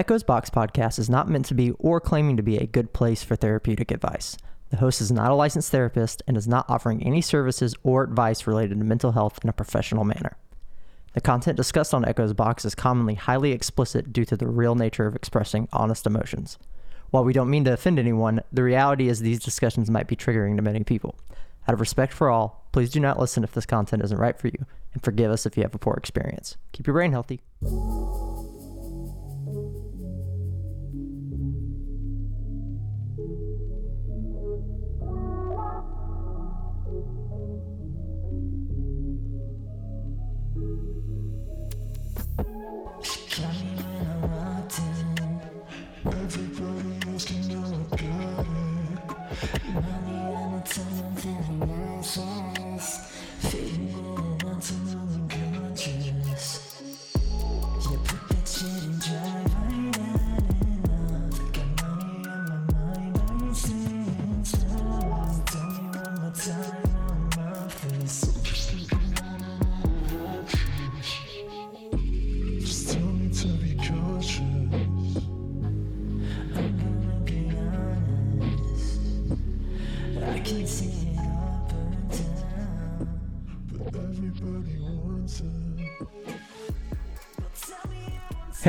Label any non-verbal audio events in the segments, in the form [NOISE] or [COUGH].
Echoes Box podcast is not meant to be or claiming to be a good place for therapeutic advice. The host is not a licensed therapist and is not offering any services or advice related to mental health in a professional manner. The content discussed on Echoes Box is commonly highly explicit due to the real nature of expressing honest emotions. While we don't mean to offend anyone, the reality is these discussions might be triggering to many people. Out of respect for all, please do not listen if this content isn't right for you, and forgive us if you have a poor experience. Keep your brain healthy.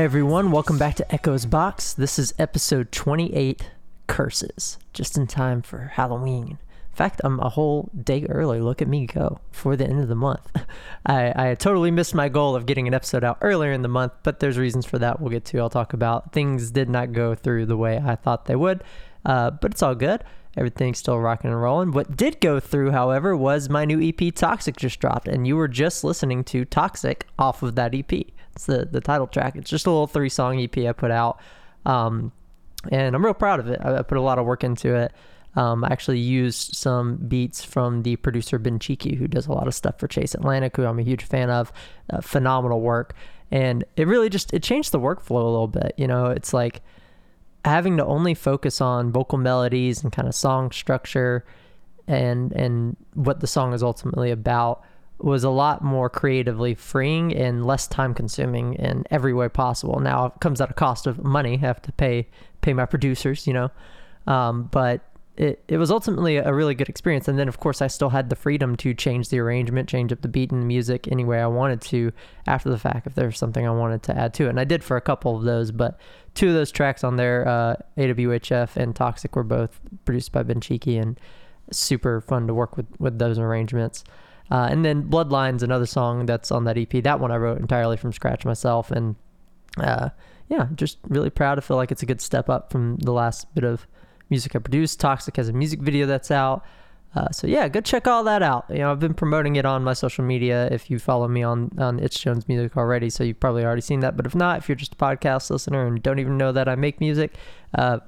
Hey everyone, welcome back to Echoes Box. This is episode 28 Curses, just in time for Halloween. In fact, I'm a whole day early. Look at me go for the end of the month. [LAUGHS] I, I totally missed my goal of getting an episode out earlier in the month, but there's reasons for that we'll get to. I'll talk about things did not go through the way I thought they would, uh, but it's all good. Everything's still rocking and rolling. What did go through, however, was my new EP Toxic just dropped, and you were just listening to Toxic off of that EP. It's the, the title track. It's just a little three song EP I put out. Um, and I'm real proud of it. I, I, put a lot of work into it. Um, I actually used some beats from the producer Ben Cheeky, who does a lot of stuff for Chase Atlantic, who I'm a huge fan of. Uh, phenomenal work, and it really just it changed the workflow a little bit. You know, it's like having to only focus on vocal melodies and kind of song structure, and and what the song is ultimately about was a lot more creatively freeing and less time consuming in every way possible. Now it comes at a cost of money. I have to pay pay my producers, you know, um, but it, it was ultimately a really good experience. And then of course I still had the freedom to change the arrangement, change up the beat and the music any way I wanted to after the fact if there's something I wanted to add to it. And I did for a couple of those, but two of those tracks on there, uh, AWHF and Toxic, were both produced by Ben Cheeky and super fun to work with with those arrangements. Uh, and then Bloodlines, another song that's on that EP. That one I wrote entirely from scratch myself. And uh, yeah, just really proud. I feel like it's a good step up from the last bit of music I produced. Toxic has a music video that's out. Uh, so yeah, go check all that out. You know, I've been promoting it on my social media. If you follow me on on It's Jones Music already, so you've probably already seen that. But if not, if you're just a podcast listener and don't even know that I make music, uh,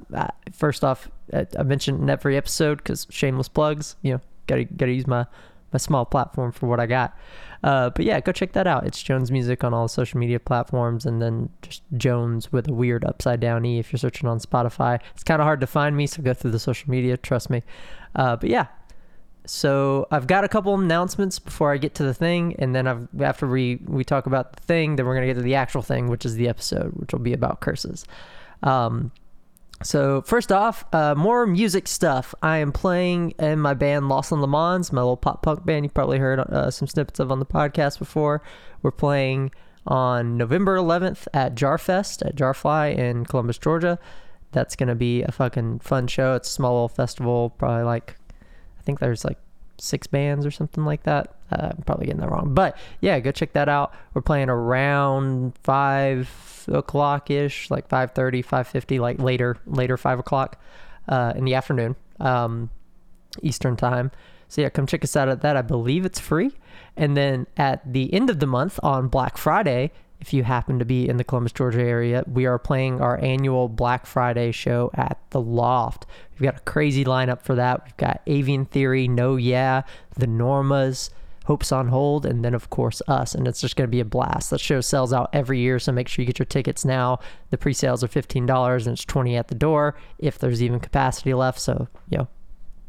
first off, I mentioned in every episode because shameless plugs. You know, gotta gotta use my a small platform for what I got. Uh, but yeah, go check that out. It's Jones Music on all social media platforms, and then just Jones with a weird upside down e if you're searching on Spotify. It's kind of hard to find me, so go through the social media. Trust me. Uh, but yeah, so I've got a couple announcements before I get to the thing, and then I've, after we we talk about the thing, then we're gonna get to the actual thing, which is the episode, which will be about curses. Um, so first off, uh, more music stuff. I am playing in my band Lost on Le Mans, my little pop punk band. You probably heard uh, some snippets of on the podcast before. We're playing on November 11th at Jarfest at Jarfly in Columbus, Georgia. That's gonna be a fucking fun show. It's a small little festival, probably like I think there's like six bands or something like that. Uh, I'm probably getting that wrong, but yeah, go check that out. We're playing around five o'clock ish, like 5:30, 5:50, like later, later five o'clock uh, in the afternoon, um, Eastern time. So yeah, come check us out at that. I believe it's free. And then at the end of the month on Black Friday, if you happen to be in the Columbus, Georgia area, we are playing our annual Black Friday show at the Loft. We've got a crazy lineup for that. We've got Avian Theory, No Yeah, The Normas, Hopes on Hold, and then of course us. And it's just going to be a blast. That show sells out every year, so make sure you get your tickets now. The pre-sales are fifteen dollars, and it's twenty at the door if there's even capacity left. So you know,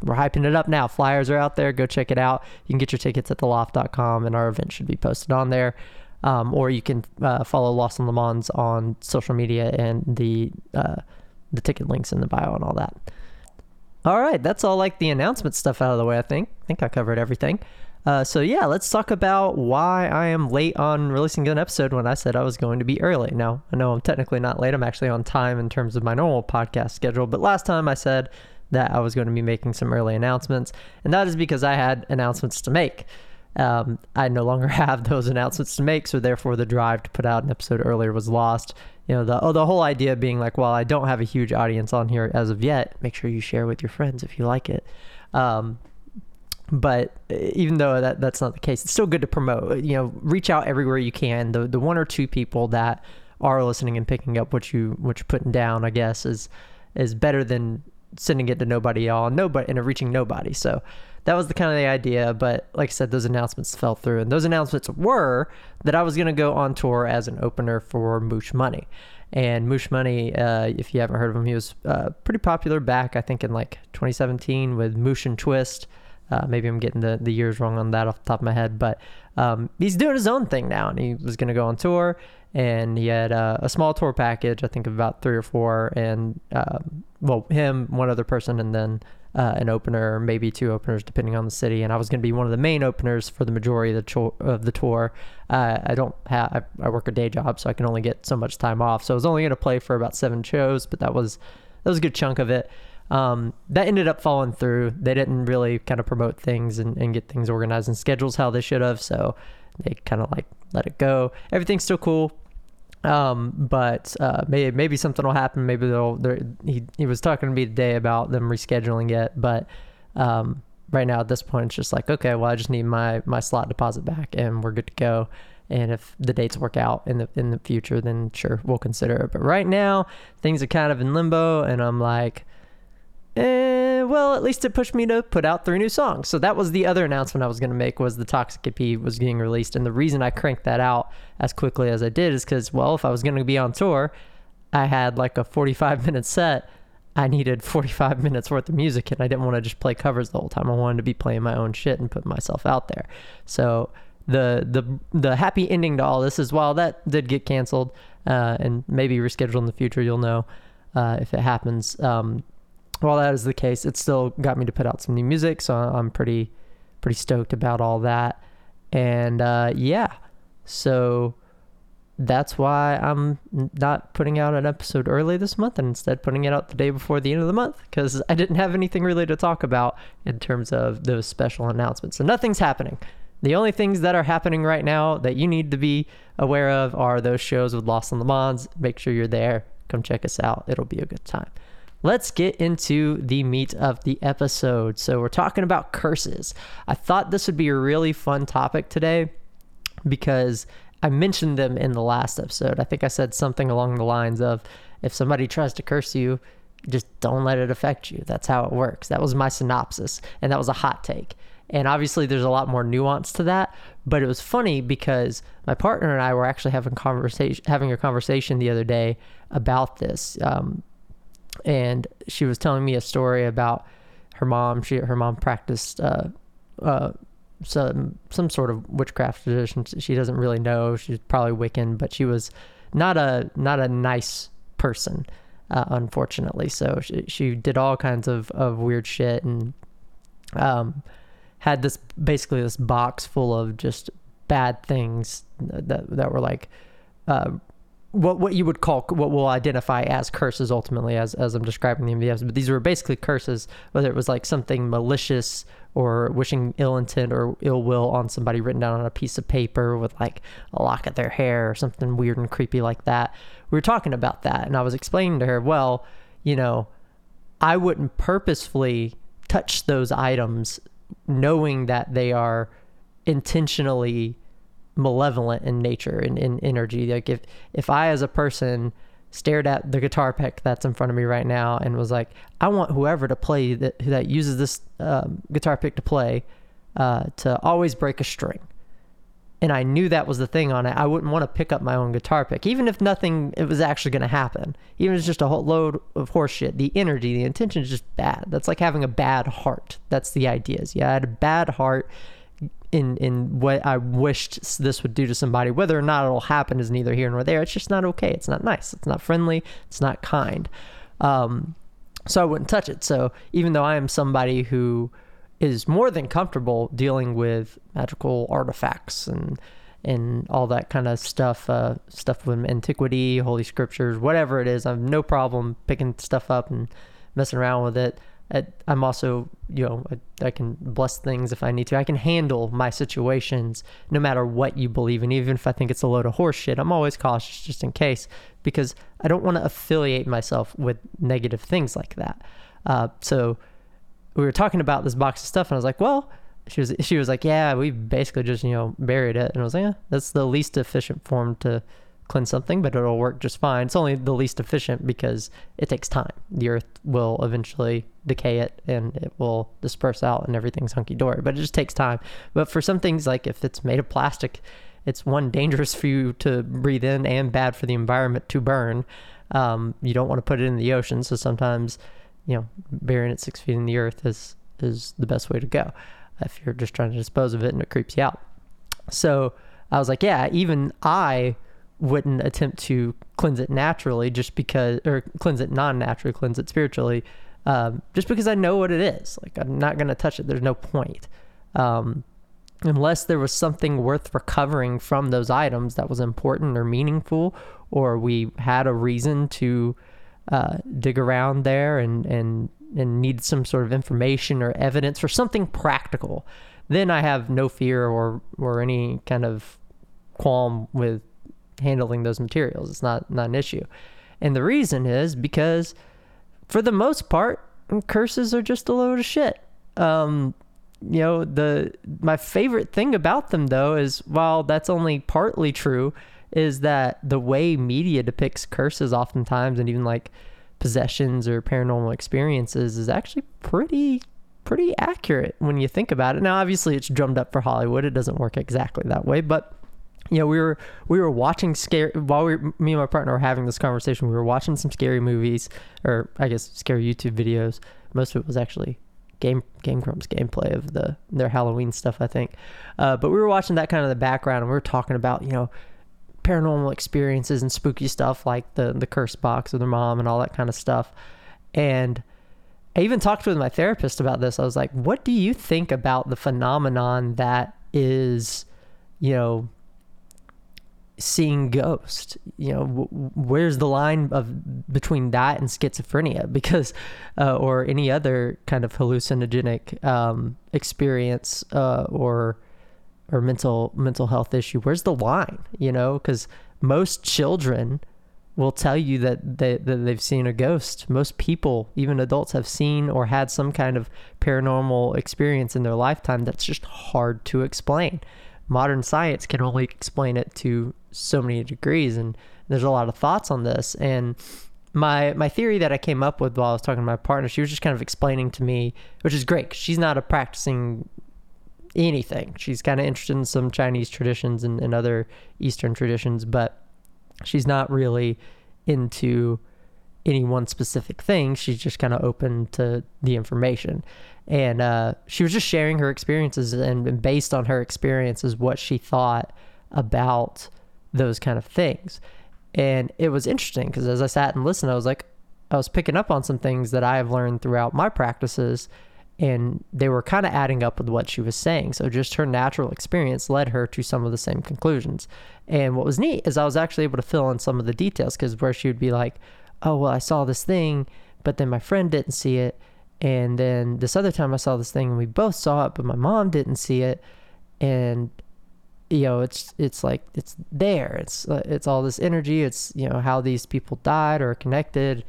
we're hyping it up now. Flyers are out there. Go check it out. You can get your tickets at theloft.com, and our event should be posted on there. Um, or you can uh, follow Lost on Le Mans on social media and the uh, the ticket links in the bio and all that. All right, that's all like the announcement stuff out of the way. I think. I think I covered everything. Uh, so yeah, let's talk about why I am late on releasing an episode when I said I was going to be early. Now I know I'm technically not late. I'm actually on time in terms of my normal podcast schedule. But last time I said that I was going to be making some early announcements, and that is because I had announcements to make. Um, I no longer [LAUGHS] have those announcements to make, so therefore the drive to put out an episode earlier was lost. You know, the oh, the whole idea being like, well, I don't have a huge audience on here as of yet. Make sure you share with your friends if you like it. Um, but uh, even though that that's not the case, it's still good to promote. You know, reach out everywhere you can. The the one or two people that are listening and picking up what you what you're putting down, I guess, is is better than sending it to nobody all nobody and reaching nobody. So that was the kind of the idea. But like I said, those announcements fell through, and those announcements were that I was going to go on tour as an opener for Moosh Money. And Moosh Money, uh, if you haven't heard of him, he was uh, pretty popular back, I think, in like 2017 with Moosh and Twist. Uh, maybe I'm getting the, the years wrong on that off the top of my head, but um, he's doing his own thing now, and he was going to go on tour, and he had uh, a small tour package, I think of about three or four, and um, well, him, one other person, and then uh, an opener, maybe two openers, depending on the city. And I was going to be one of the main openers for the majority of the, cho- of the tour. Uh, I don't have, I, I work a day job, so I can only get so much time off. So I was only going to play for about seven shows, but that was that was a good chunk of it. Um, that ended up falling through. They didn't really kind of promote things and, and get things organized and schedules how they should have. So they kind of like let it go. Everything's still cool. Um, but uh, maybe maybe something will happen. Maybe they'll. He he was talking to me today about them rescheduling it, but um, right now at this point it's just like okay, well I just need my my slot deposit back and we're good to go. And if the dates work out in the in the future, then sure we'll consider it. But right now things are kind of in limbo, and I'm like, eh, well, at least it pushed me to put out three new songs. So that was the other announcement I was going to make was the Toxic EP was getting released. And the reason I cranked that out as quickly as I did is because, well, if I was going to be on tour, I had like a 45 minute set. I needed 45 minutes worth of music and I didn't want to just play covers the whole time. I wanted to be playing my own shit and put myself out there. So the the the happy ending to all this is while that did get canceled uh, and maybe rescheduled in the future, you'll know uh, if it happens. Um, while that is the case, it still got me to put out some new music, so I'm pretty pretty stoked about all that. And uh, yeah, so that's why I'm not putting out an episode early this month and instead putting it out the day before the end of the month because I didn't have anything really to talk about in terms of those special announcements. So nothing's happening. The only things that are happening right now that you need to be aware of are those shows with Lost on the Mans. Make sure you're there. Come check us out. It'll be a good time let's get into the meat of the episode. So, we're talking about curses. I thought this would be a really fun topic today because I mentioned them in the last episode. I think I said something along the lines of if somebody tries to curse you, just don't let it affect you. That's how it works. That was my synopsis, and that was a hot take. And obviously, there's a lot more nuance to that. But it was funny because my partner and I were actually having conversation, having a conversation the other day about this. Um, and she was telling me a story about her mom. She her mom practiced uh, uh, some some sort of witchcraft tradition. She doesn't really know. She's probably Wiccan, but she was not a not a nice person, uh, unfortunately. So she she did all kinds of of weird shit and um had this basically this box full of just bad things that that were like uh, what what you would call what we'll identify as curses ultimately as as I'm describing the MVS. But these were basically curses, whether it was like something malicious or wishing ill intent or ill will on somebody written down on a piece of paper with like a lock of their hair or something weird and creepy like that. We were talking about that, and I was explaining to her, well, you know, I wouldn't purposefully touch those items knowing that they are intentionally malevolent in nature and in energy. Like if if I as a person stared at the guitar pick that's in front of me right now and was like, I want whoever to play that that uses this um, guitar pick to play uh, to always break a string. And I knew that was the thing on it. I wouldn't want to pick up my own guitar pick, even if nothing it was actually going to happen. Even if it's just a whole load of horseshit. The energy, the intention is just bad. That's like having a bad heart. That's the idea. Is yeah, I had a bad heart in in what I wished this would do to somebody. Whether or not it'll happen is neither here nor there. It's just not okay. It's not nice. It's not friendly. It's not kind. Um, so I wouldn't touch it. So even though I am somebody who is more than comfortable dealing with magical artifacts and and all that kind of stuff, uh, stuff with antiquity, holy scriptures, whatever it is, I have no problem picking stuff up and messing around with it. I'm also, you know, I, I, can bless things if I need to. I can handle my situations no matter what you believe in. Even if I think it's a load of horseshit. I'm always cautious just in case because I don't want to affiliate myself with negative things like that. Uh, so we were talking about this box of stuff, and I was like, well, she was she was like, yeah, we basically just you know buried it, and I was like, yeah, that's the least efficient form to cleanse something, but it'll work just fine. It's only the least efficient because it takes time. The earth will eventually decay it and it will disperse out and everything's hunky dory, but it just takes time. But for some things, like if it's made of plastic, it's one dangerous for you to breathe in and bad for the environment to burn. Um, you don't want to put it in the ocean, so sometimes, you know, burying it six feet in the earth is is the best way to go if you're just trying to dispose of it and it creeps you out. So I was like, yeah, even I wouldn't attempt to cleanse it naturally just because, or cleanse it non naturally, cleanse it spiritually, um, just because I know what it is. Like, I'm not going to touch it. There's no point. Um, unless there was something worth recovering from those items that was important or meaningful, or we had a reason to uh, dig around there and, and, and need some sort of information or evidence or something practical, then I have no fear or, or any kind of qualm with handling those materials. It's not not an issue. And the reason is because for the most part, curses are just a load of shit. Um, you know, the my favorite thing about them though is while that's only partly true, is that the way media depicts curses oftentimes and even like possessions or paranormal experiences is actually pretty pretty accurate when you think about it. Now obviously it's drummed up for Hollywood. It doesn't work exactly that way, but you know, we were we were watching scary while we me and my partner were having this conversation. We were watching some scary movies, or I guess scary YouTube videos. Most of it was actually game Game Grumps gameplay of the their Halloween stuff, I think. Uh, but we were watching that kind of the background, and we were talking about you know paranormal experiences and spooky stuff like the the curse box of their mom and all that kind of stuff. And I even talked with my therapist about this. I was like, "What do you think about the phenomenon that is, you know?" Seeing ghosts you know where's the line of between that and schizophrenia? [LAUGHS] Because uh, or any other kind of hallucinogenic um, experience uh, or or mental mental health issue where's the line you know? Because most children will tell you that, they, that they've seen a ghost. Most people even adults have seen or had some kind of paranormal experience in their lifetime that's just hard to explain modern science can only explain it to so many degrees and there's a lot of thoughts on this. And my my theory that I came up with while I was talking to my partner she was just kind of explaining to me which is great she's not a practicing anything. She's kind of interested in some Chinese traditions and, and other Eastern traditions but she's not really into any one specific thing. She's just kind of open to the information and uh, she was just sharing her experiences and based on her experiences what she thought about those kind of things. And it was interesting because as i sat and listened i was like i was picking up on some things that i have learned throughout my practices and they were kind of adding up with what she was saying. So just her natural experience led her to some of the same conclusions. And what was neat is i was actually able to fill in some of the details because where she would be like oh well i saw this thing but then my friend didn't see it and then this other time I saw this thing and we both saw it, but my mom didn't see it. And you know, it's it's like it's there. It's it's all this energy. It's you know how these people died or connected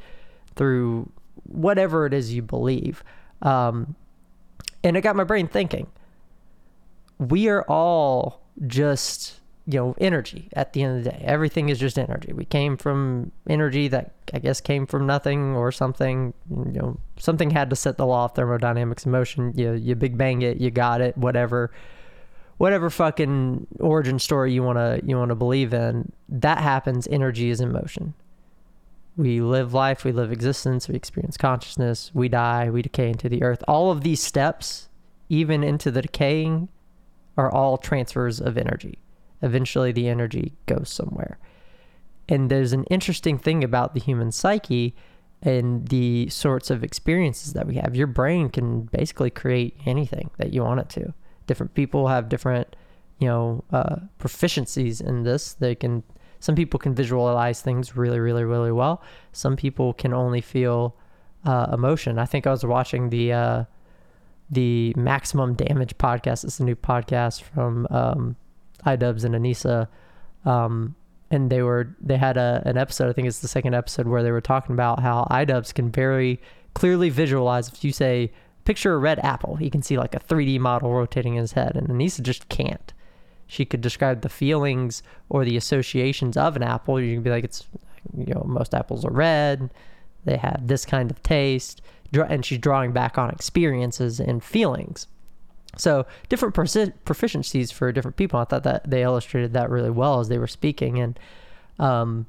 through whatever it is you believe. Um, and it got my brain thinking. We are all just you know energy at the end of the day. Everything is just energy. We came from energy that i guess came from nothing or something you know something had to set the law of thermodynamics in motion. You you big bang it you got it whatever whatever fucking origin story you want to you want to believe in that happens. Energy is in motion. We live life we live existence we experience consciousness we die we decay into the earth. All of these steps even into the decaying are all transfers of energy. Eventually, the energy goes somewhere. And there's an interesting thing about the human psyche and the sorts of experiences that we have. Your brain can basically create anything that you want it to. Different people have different, you know, uh, proficiencies in this. They can. Some people can visualize things really, really, really well. Some people can only feel uh, emotion. I think I was watching the uh, the Maximum Damage podcast. It's a new podcast from um, iDubbbz and Anisa. Um, and they were they had a, an episode. I think it's the second episode where they were talking about how iDubbbz can very clearly visualize. If you say picture a red apple, he can see like a 3D model rotating in his head, and Anisa just can't. She could describe the feelings or the associations of an apple. You can be like, it's you know most apples are red. They have this kind of taste, and she's drawing back on experiences and feelings. So different proficiencies for different people. I thought that they illustrated that really well as they were speaking, and um,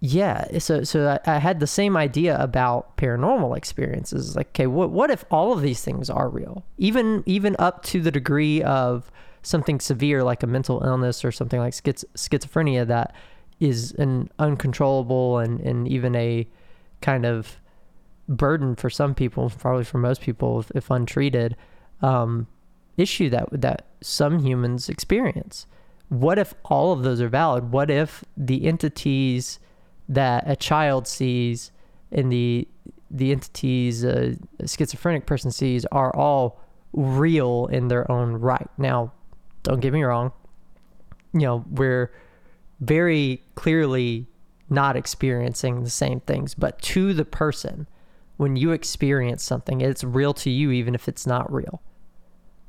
yeah. So so I, I had the same idea about paranormal experiences. Like, okay, what what if all of these things are real, even even up to the degree of something severe like a mental illness or something like schiz- schizophrenia that is an uncontrollable and and even a kind of burden for some people, probably for most people if, if untreated um, issue that that some humans experience. What if all of those are valid? What if the entities that a child sees and the the entities a schizophrenic person sees are all real in their own right? Now, don't get me wrong. You know, we're very clearly not experiencing the same things, but to the person, when you experience something, it's real to you, even if it's not real.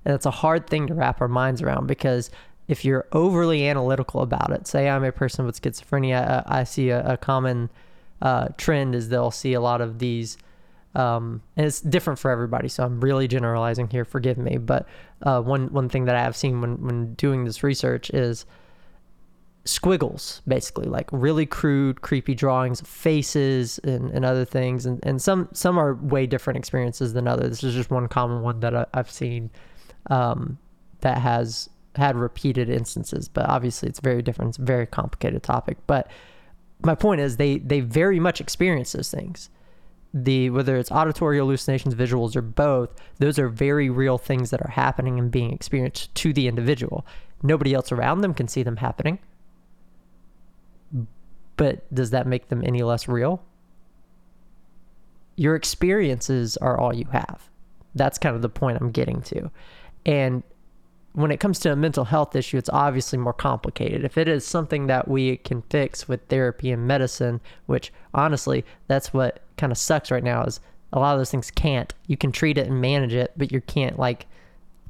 And it's a hard thing to wrap our minds around because if you're overly analytical about it, say I'm a person with schizophrenia, I, see a, a common uh, trend is they'll see a lot of these, um, and it's different for everybody. So I'm really generalizing here. Forgive me, but uh, one one thing that I have seen when when doing this research is squiggles, basically like really crude, creepy drawings of faces and, and other things, and and some some are way different experiences than others. This is just one common one that I, I've seen um, that has had repeated instances, but obviously it's very different. It's a very complicated topic. But my point is they they very much experience those things. The whether it's auditory hallucinations, visuals, or both, those are very real things that are happening and being experienced to the individual. Nobody else around them can see them happening. But does that make them any less real? Your experiences are all you have. That's kind of the point I'm getting to. And when it comes to a mental health issue, it's obviously more complicated. If it is something that we can fix with therapy and medicine, which honestly, that's what kind of sucks right now is a lot of those things can't. You can treat it and manage it, but you can't like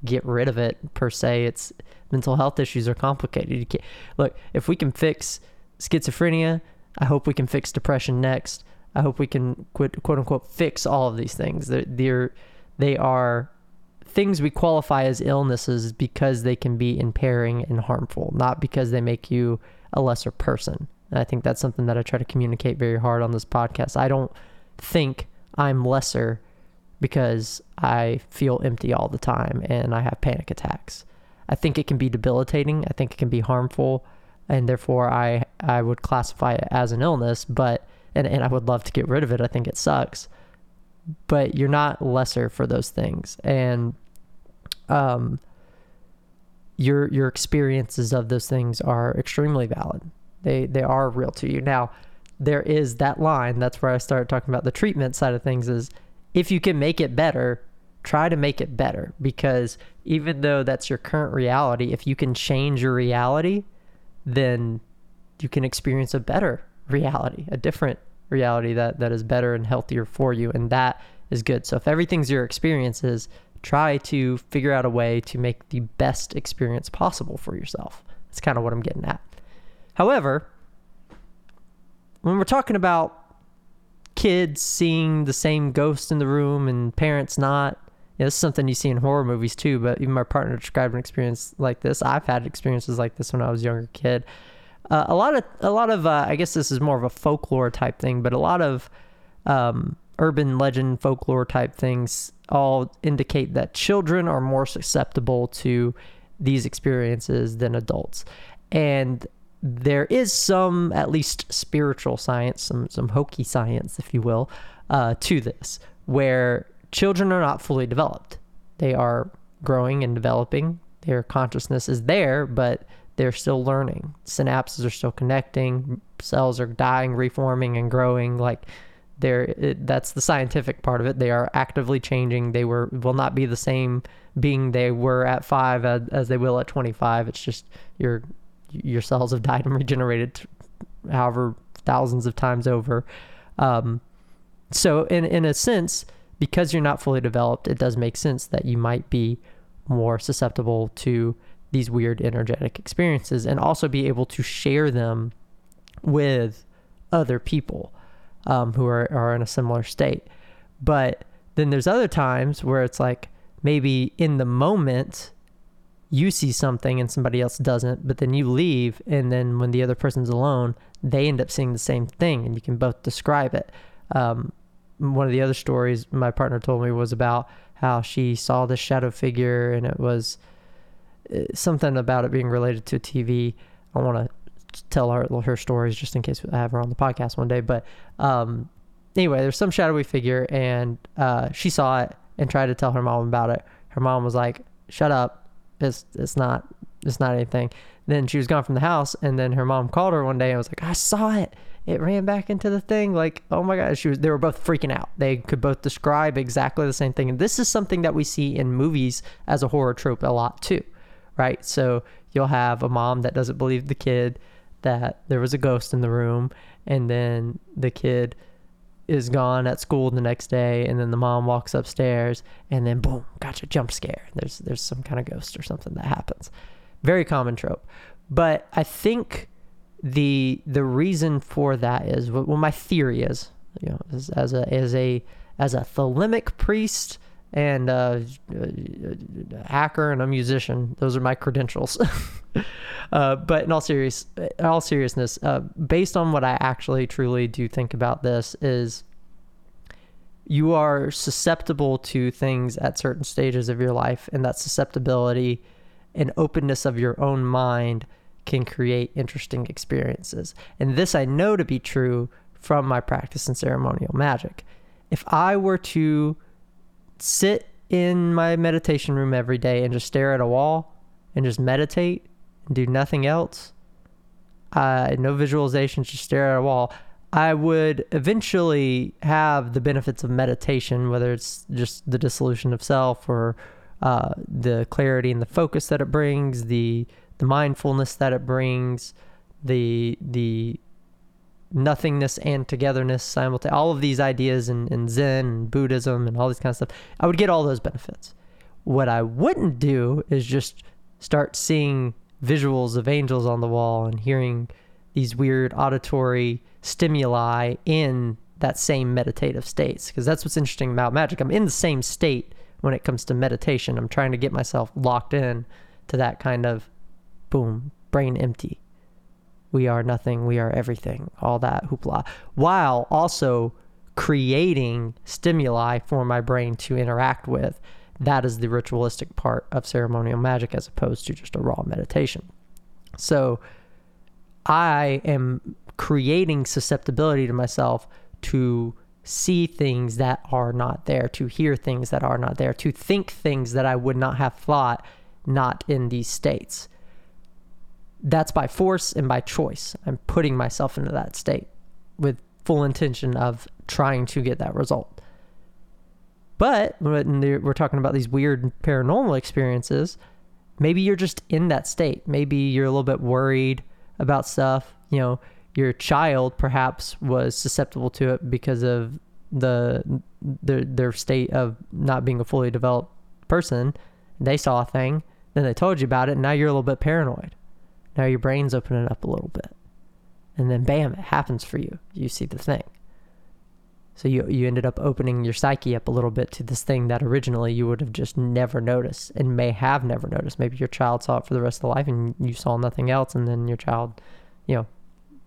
get rid of it per se. It's mental health issues are complicated. Look, if we can fix schizophrenia, I hope we can fix depression next. I hope we can quote, quote unquote fix all of these things. They're, they're they are things we qualify as illnesses because they can be impairing and harmful, not because they make you a lesser person. And I think that's something that I try to communicate very hard on this podcast. I don't think I'm lesser because I feel empty all the time and I have panic attacks. I think it can be debilitating. I think it can be harmful, and therefore I I would classify it as an illness. But and and I would love to get rid of it. I think it sucks but you're not lesser for those things and um your your experiences of those things are extremely valid they they are real to you now there is that line that's where i started talking about the treatment side of things is if you can make it better try to make it better because even though that's your current reality if you can change your reality then you can experience a better reality a different reality that that is better and healthier for you and that is good. So if everything's your experiences try to figure out a way to make the best experience possible for yourself. That's kind of what i'm getting at. However when we're talking about kids seeing the same ghost in the room and parents not yeah, this is something you see in horror movies too but even my partner described an experience like this i've had experiences like this when i was a younger kid uh, a lot of a lot of uh, I guess this is more of a folklore type thing, but a lot of um, urban legend folklore type things all indicate that children are more susceptible to these experiences than adults. And there is some, at least spiritual science, some, some hokey science, if you will, uh, to this, where children are not fully developed. They are growing and developing. Their consciousness is there, but they're still learning. Synapses are still connecting. Cells are dying, reforming, and growing. Like they're it, that's the scientific part of it. They are actively changing. They were will not be the same being they were at five as, as they will at 25. It's just your your cells have died and regenerated, however thousands of times over. Um, so in in a sense, because you're not fully developed, it does make sense that you might be more susceptible to these weird energetic experiences and also be able to share them with other people um, who are, are in a similar state. But then there's other times where it's like maybe in the moment you see something and somebody else doesn't, but then you leave, and then when the other person's alone, they end up seeing the same thing, and you can both describe it. Um, one of the other stories my partner told me was about how she saw this shadow figure, and it was uh, something about it being related to TV. I want to tell her her stories just in case I have her on the podcast one day. But um, anyway, there's some shadowy figure, and uh, she saw it and tried to tell her mom about it. Her mom was like, "Shut up! It's it's not it's not anything." Then she was gone from the house, and then her mom called her one day and was like, "I saw it. It ran back into the thing. Like, oh my gosh, She was. They were both freaking out. They could both describe exactly the same thing, and this is something that we see in movies as a horror trope a lot too, right? So you'll have a mom that doesn't believe the kid that there was a ghost in the room, and then the kid is gone at school the next day and then the mom walks upstairs and then boom gotcha jump scare there's there's some kind of ghost or something that happens very common trope but i think the the reason for that is well my theory is you know as, as a as a as a thelemic priest and a, a hacker and a musician those are my credentials. [LAUGHS] Uh, but in all serious in all seriousness uh, based on what i actually truly do think about this is you are susceptible to things at certain stages of your life and that susceptibility and openness of your own mind can create interesting experiences. And this i know to be true from my practice in ceremonial magic. If i were to sit in my meditation room every day and just stare at a wall and just meditate and do nothing else, uh, no visualizations, just stare at a wall, I would eventually have the benefits of meditation, whether it's just the dissolution of self or uh, the clarity and the focus that it brings, the the mindfulness that it brings, the the nothingness and togetherness simultaneously, all of these ideas in, in Zen and Buddhism and all these kind of stuff, I would get all those benefits. What I wouldn't do is just start seeing visuals of angels on the wall and hearing these weird auditory stimuli in that same meditative states because that's what's interesting about magic. I'm in the same state when it comes to meditation. I'm trying to get myself locked in to that kind of boom, brain empty. We are nothing, we are everything, all that hoopla, while also creating stimuli for my brain to interact with. That is the ritualistic part of ceremonial magic as opposed to just a raw meditation. So I am creating susceptibility to myself to see things that are not there, to hear things that are not there, to think things that I would not have thought not in these states that's by force and by choice. I'm putting myself into that state with full intention of trying to get that result. But when we're talking about these weird paranormal experiences, maybe you're just in that state. Maybe you're a little bit worried about stuff. You know, your child perhaps was susceptible to it because of the their their state of not being a fully developed person. They saw a thing, then they told you about it, and now you're a little bit paranoid. Now your brain's opening up a little bit. And then bam, it happens for you. You see the thing. So you you ended up opening your psyche up a little bit to this thing that originally you would have just never noticed and may have never noticed. Maybe your child saw it for the rest of the life and you saw nothing else and then your child, you know,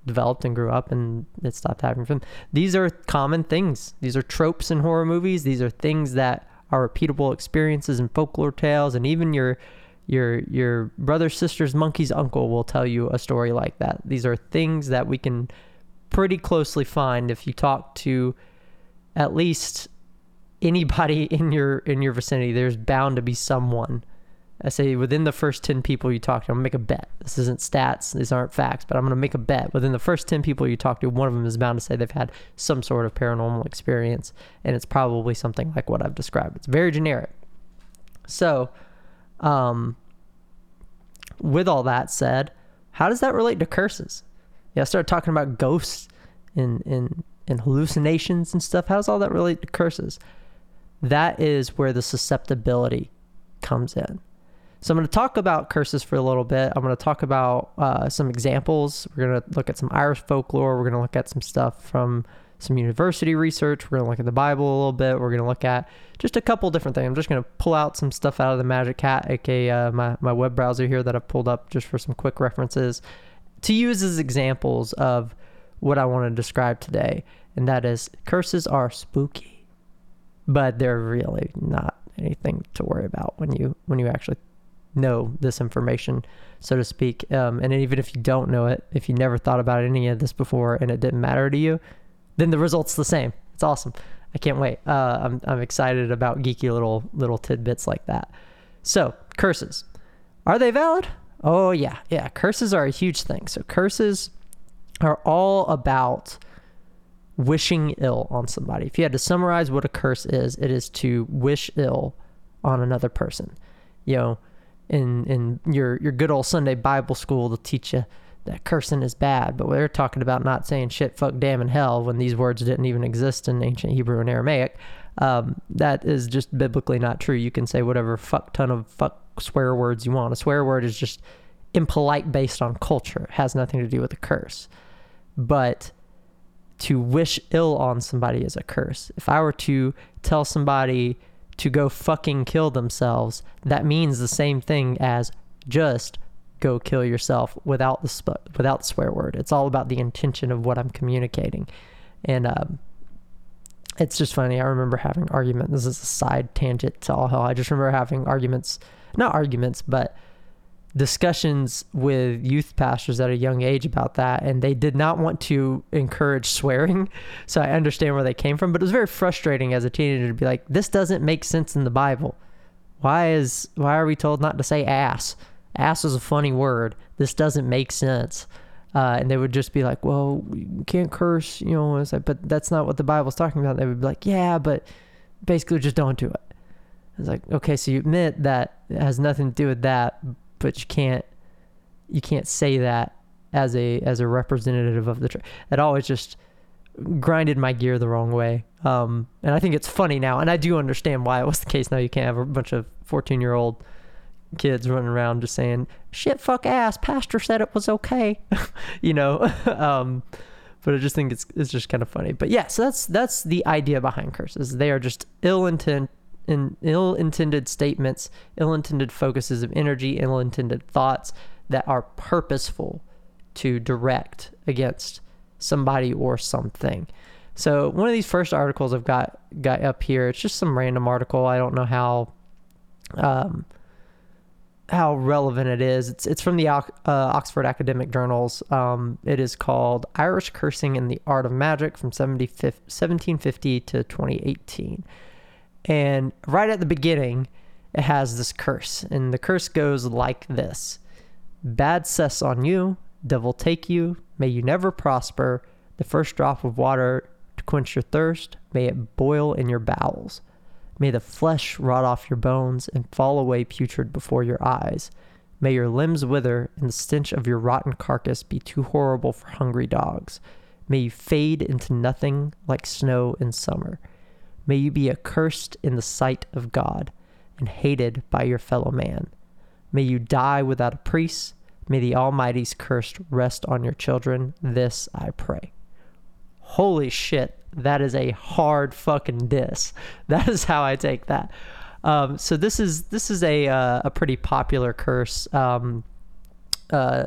developed and grew up and it stopped happening for them. These are common things. These are tropes in horror movies. These are things that are repeatable experiences in folklore tales and even your Your your brother, sister's monkey's uncle will tell you a story like that. These are things that we can pretty closely find if you talk to at least anybody [LAUGHS] in your in your vicinity. There's bound to be someone. I say within the first 10 people you talk to, I'm gonna make a bet. This isn't stats, these aren't facts, but I'm gonna make a bet. Within the first 10 people you talk to, one of them is bound to say they've had some sort of paranormal experience, and it's probably something like what I've described. It's very generic. So, um, with all that said, how does that relate to curses? Yeah, I started talking about ghosts and, and, and hallucinations and stuff. How does all that relate to curses? That is where the susceptibility comes in. So I'm going to talk about curses for a little bit. I'm going to talk about uh, some examples. We're going to look at some Irish folklore. We're going to look at some stuff from some university research. We're going to look at the Bible a little bit. We're going to look at just a couple different things. I'm just going to pull out some stuff out of the Magic Hat, aka uh, my, my web browser here that I've pulled up just for some quick references to use as examples of what I want to describe today. And that is curses are spooky, but they're really not anything to worry about when you when you actually know this information, so to speak. Um, and even if you don't know it, if you never thought about any of this before and it didn't matter to you, then the result's the same. It's awesome. I can't wait. Uh, I'm I'm excited about geeky little little tidbits like that. So curses, are they valid? Oh yeah, yeah. Curses are a huge thing. So curses are all about wishing ill on somebody. If you had to summarize what a curse is, it is to wish ill on another person. You know, in in your your good old Sunday Bible school, they'll teach you that cursing is bad, but they're talking about not saying shit, fuck, damn, and hell when these words didn't even exist in ancient Hebrew and Aramaic. Um, that is just biblically not true. You can say whatever fuck ton of fuck swear words you want. A swear word is just impolite based on culture. It has nothing to do with a curse. But to wish ill on somebody is a curse. If I were to tell somebody to go fucking kill themselves, that means the same thing as just go kill yourself without the sp- without the swear word. It's all about the intention of what I'm communicating, and um, it's just funny. I remember having arguments. This is a side tangent to all hell. I just remember having arguments, not arguments, but discussions with youth pastors at a young age about that and they did not want to encourage swearing [LAUGHS] so i understand where they came from but it was very frustrating as a teenager to be like this doesn't make sense in the bible why is why are we told not to say ass ass is a funny word. This doesn't make sense. Uh, and they would just be like, well, you can't curse, you know. It's like, but that's not what the Bible's talking about. They would be like, yeah, but basically just don't do it. It's like, okay, so you admit that it has nothing to do with that, but you can't, you can't say that as a as a representative of the church. It always just grinded my gear the wrong way. Um, and I think it's funny now, and I do understand why it was the case. Now you can't have a bunch of fourteen year old kids running around just saying shit fuck ass pastor said it was okay. [LAUGHS] You know? [LAUGHS] Um, but i just think it's it's just kind of funny. But yeah so that's that's the idea behind curses. They are just ill intent in ill-intended statements ill-intended focuses of energy ill-intended thoughts that are purposeful to direct against somebody or something. So one of these first articles i've got got up here it's just some random article. I don't know how um, how relevant it is. It's it's from the uh, Oxford Academic Journals. Um, it is called Irish Cursing and the Art of Magic from 1750 to 2018. And right at the beginning, it has this curse, and the curse goes like this: "Bad cess on you, devil take you. May you never prosper. The first drop of water to quench your thirst, may it boil in your bowels." May the flesh rot off your bones and fall away putrid before your eyes. May your limbs wither, and the stench of your rotten carcass be too horrible for hungry dogs. May you fade into nothing like snow in summer. May you be accursed in the sight of God and hated by your fellow man. May you die without a priest. May the Almighty's curse rest on your children. This I pray. Holy shit, that is a hard fucking diss. [LAUGHS] That is how I take that. Um, so this is this is a uh, a pretty popular curse um, uh,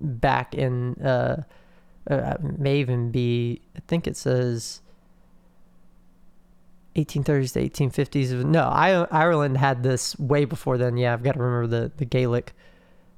back in uh, uh may even be I think it says 1830s to 1850s. No, I, Ireland had this way before then. Yeah, I've got to remember the the Gaelic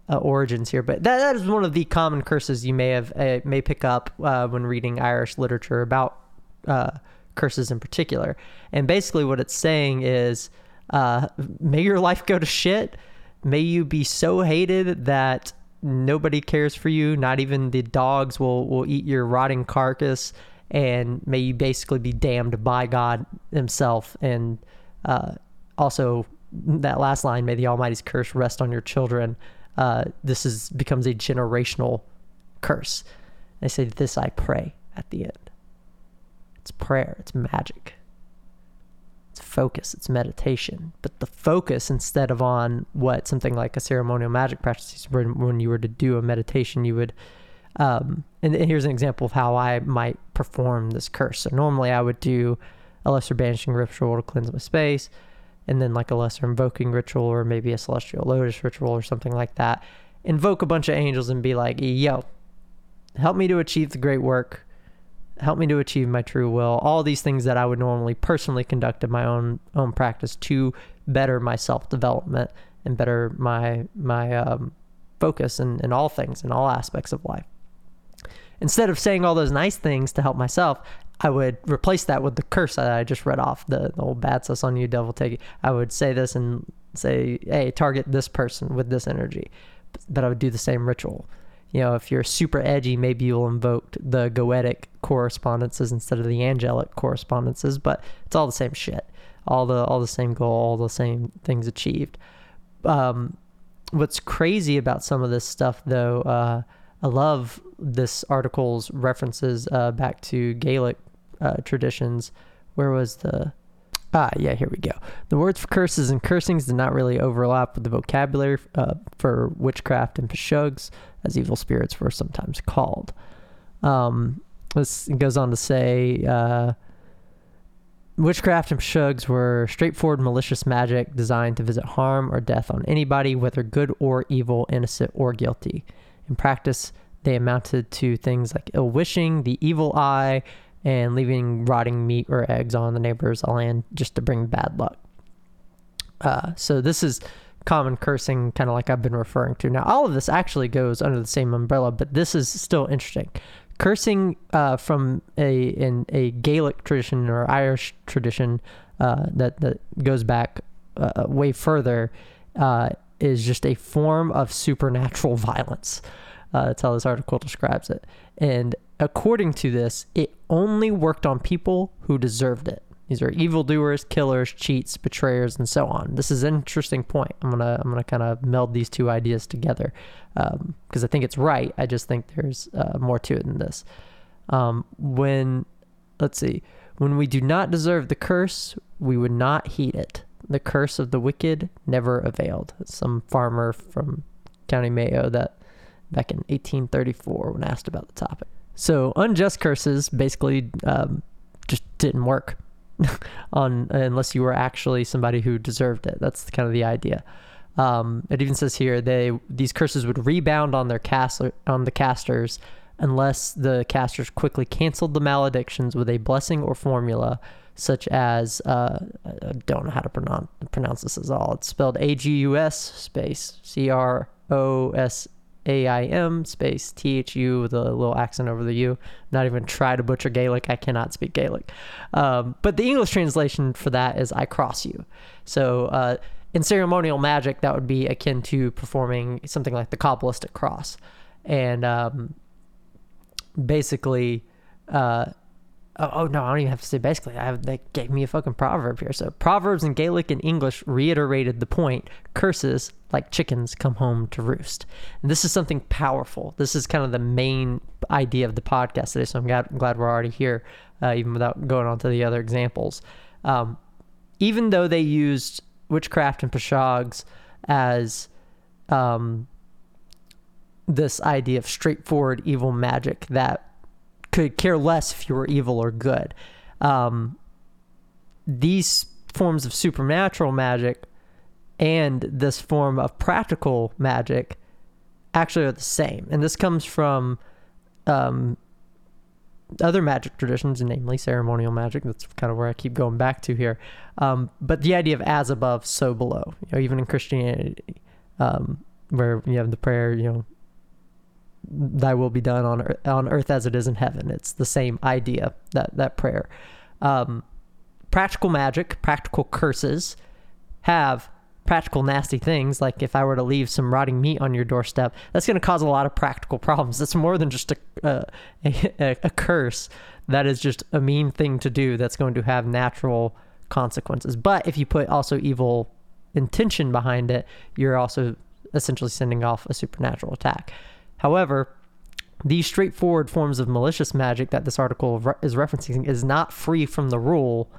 uh, origins here, but that, that is one of the common curses you may have uh, may pick up uh, when reading Irish literature about uh, curses in particular. And basically, what it's saying is, uh, may your life go to shit. May you be so hated that nobody cares for you. Not even the dogs will will eat your rotting carcass. And may you basically be damned by God Himself. And uh, also, that last line, may the Almighty's curse rest on your children uh, this is becomes a generational curse. They say, "This I pray" at the end. It's prayer. It's magic. It's focus. It's meditation. But the focus, instead of on what something like a ceremonial magic practice, when, when you were to do a meditation, you would. Um, and here's an example of how I might perform this curse. So normally I would do a lesser banishing ritual to cleanse my space and then like a lesser invoking ritual or maybe a celestial lotus ritual or something like that. Invoke a bunch of angels and be like, yo, help me to achieve the great work. Help me to achieve my true will. All these things that I would normally personally conduct in my own own practice to better my self development and better my my um, focus in, in all things in all aspects of life. Instead of saying all those nice things to help myself, I would replace that with the curse that I just read off, the, the old bad sus on you, devil take it. I would say this and say, hey, target this person with this energy. But I would do the same ritual. You know, if you're super edgy, maybe you'll invoke the goetic correspondences instead of the angelic correspondences, but it's all the same shit. All the all the same goal, all the same things achieved. Um, what's crazy about some of this stuff, though, uh, I love this article's references uh, back to Gaelic uh, traditions. Where was the Ah, yeah, here we go. The words for curses and cursings did not really overlap with the vocabulary uh, for witchcraft and piseogs, as evil spirits were sometimes called. Um, this goes on to say uh, witchcraft and piseogs were straightforward malicious magic designed to visit harm or death on anybody, whether good or evil, innocent or guilty. In practice, they amounted to things like ill wishing, the evil eye, and leaving rotting meat or eggs on the neighbor's land just to bring bad luck. Uh, so this is common cursing, kind of like I've been referring to. Now, all of this actually goes under the same umbrella, but this is still interesting. Cursing uh, from a in a Gaelic tradition or Irish tradition uh, that that goes back uh, way further uh, is just a form of supernatural [LAUGHS] violence. Uh, that's how this article describes it. And according to this, it only worked on people who deserved it. These are evildoers, killers, cheats, betrayers, and so on. This is an interesting point. I'm gonna I'm gonna kind of meld these two ideas together because um, I think it's right. I just think there's uh, more to it than this. Um, when let's see, when we do not deserve the curse, we would not heed it. The curse of the wicked never availed. Some farmer from County Mayo that back in 1834 when asked about the topic. So unjust curses basically um, just didn't work [LAUGHS] on unless you were actually somebody who deserved it. That's kind of the idea. Um, it even says here they these curses would rebound on their cast on the casters unless the casters quickly canceled the maledictions with a blessing or formula such as uh, I don't know how to pronounce pronounce this at all. It's spelled A G U S space C R O S a I M space T H U with a little accent over the U. Not even try to butcher Gaelic. I cannot speak Gaelic. Um, but the English translation for that is I cross you. So uh, in ceremonial magic, that would be akin to performing something like the Kabbalistic cross. And um, basically, uh, Oh, oh, no, I don't even have to say basically. I have, they gave me a fucking proverb here. So proverbs in Gaelic and English reiterated the point: curses like chickens come home to roost. And this is something powerful. This is kind of the main idea of the podcast today. So I'm glad, glad we're already here, uh, even without going on to the other examples. Um, even though they used witchcraft and piseogs as um, this idea of straightforward evil magic that could care less if you were evil or good. Um, these forms of supernatural magic and this form of practical magic actually are the same. And this comes from um, other magic traditions, namely ceremonial magic. That's kind of where I keep going back to here. Um, but the idea of as above, so below. You know, even in Christianity, um, where you have the prayer, you know, "Thy will be done on earth, on earth as it is in heaven." It's the same idea that that prayer. Um, practical magic, practical curses, have practical nasty things like if i were to leave some rotting meat on your doorstep that's going to cause a lot of practical problems it's more than just a, a, a, a curse that is just a mean thing to do that's going to have natural consequences but if you put also evil intention behind it you're also essentially sending off a supernatural attack however these straightforward forms of malicious magic that this article is referencing is not free from the rule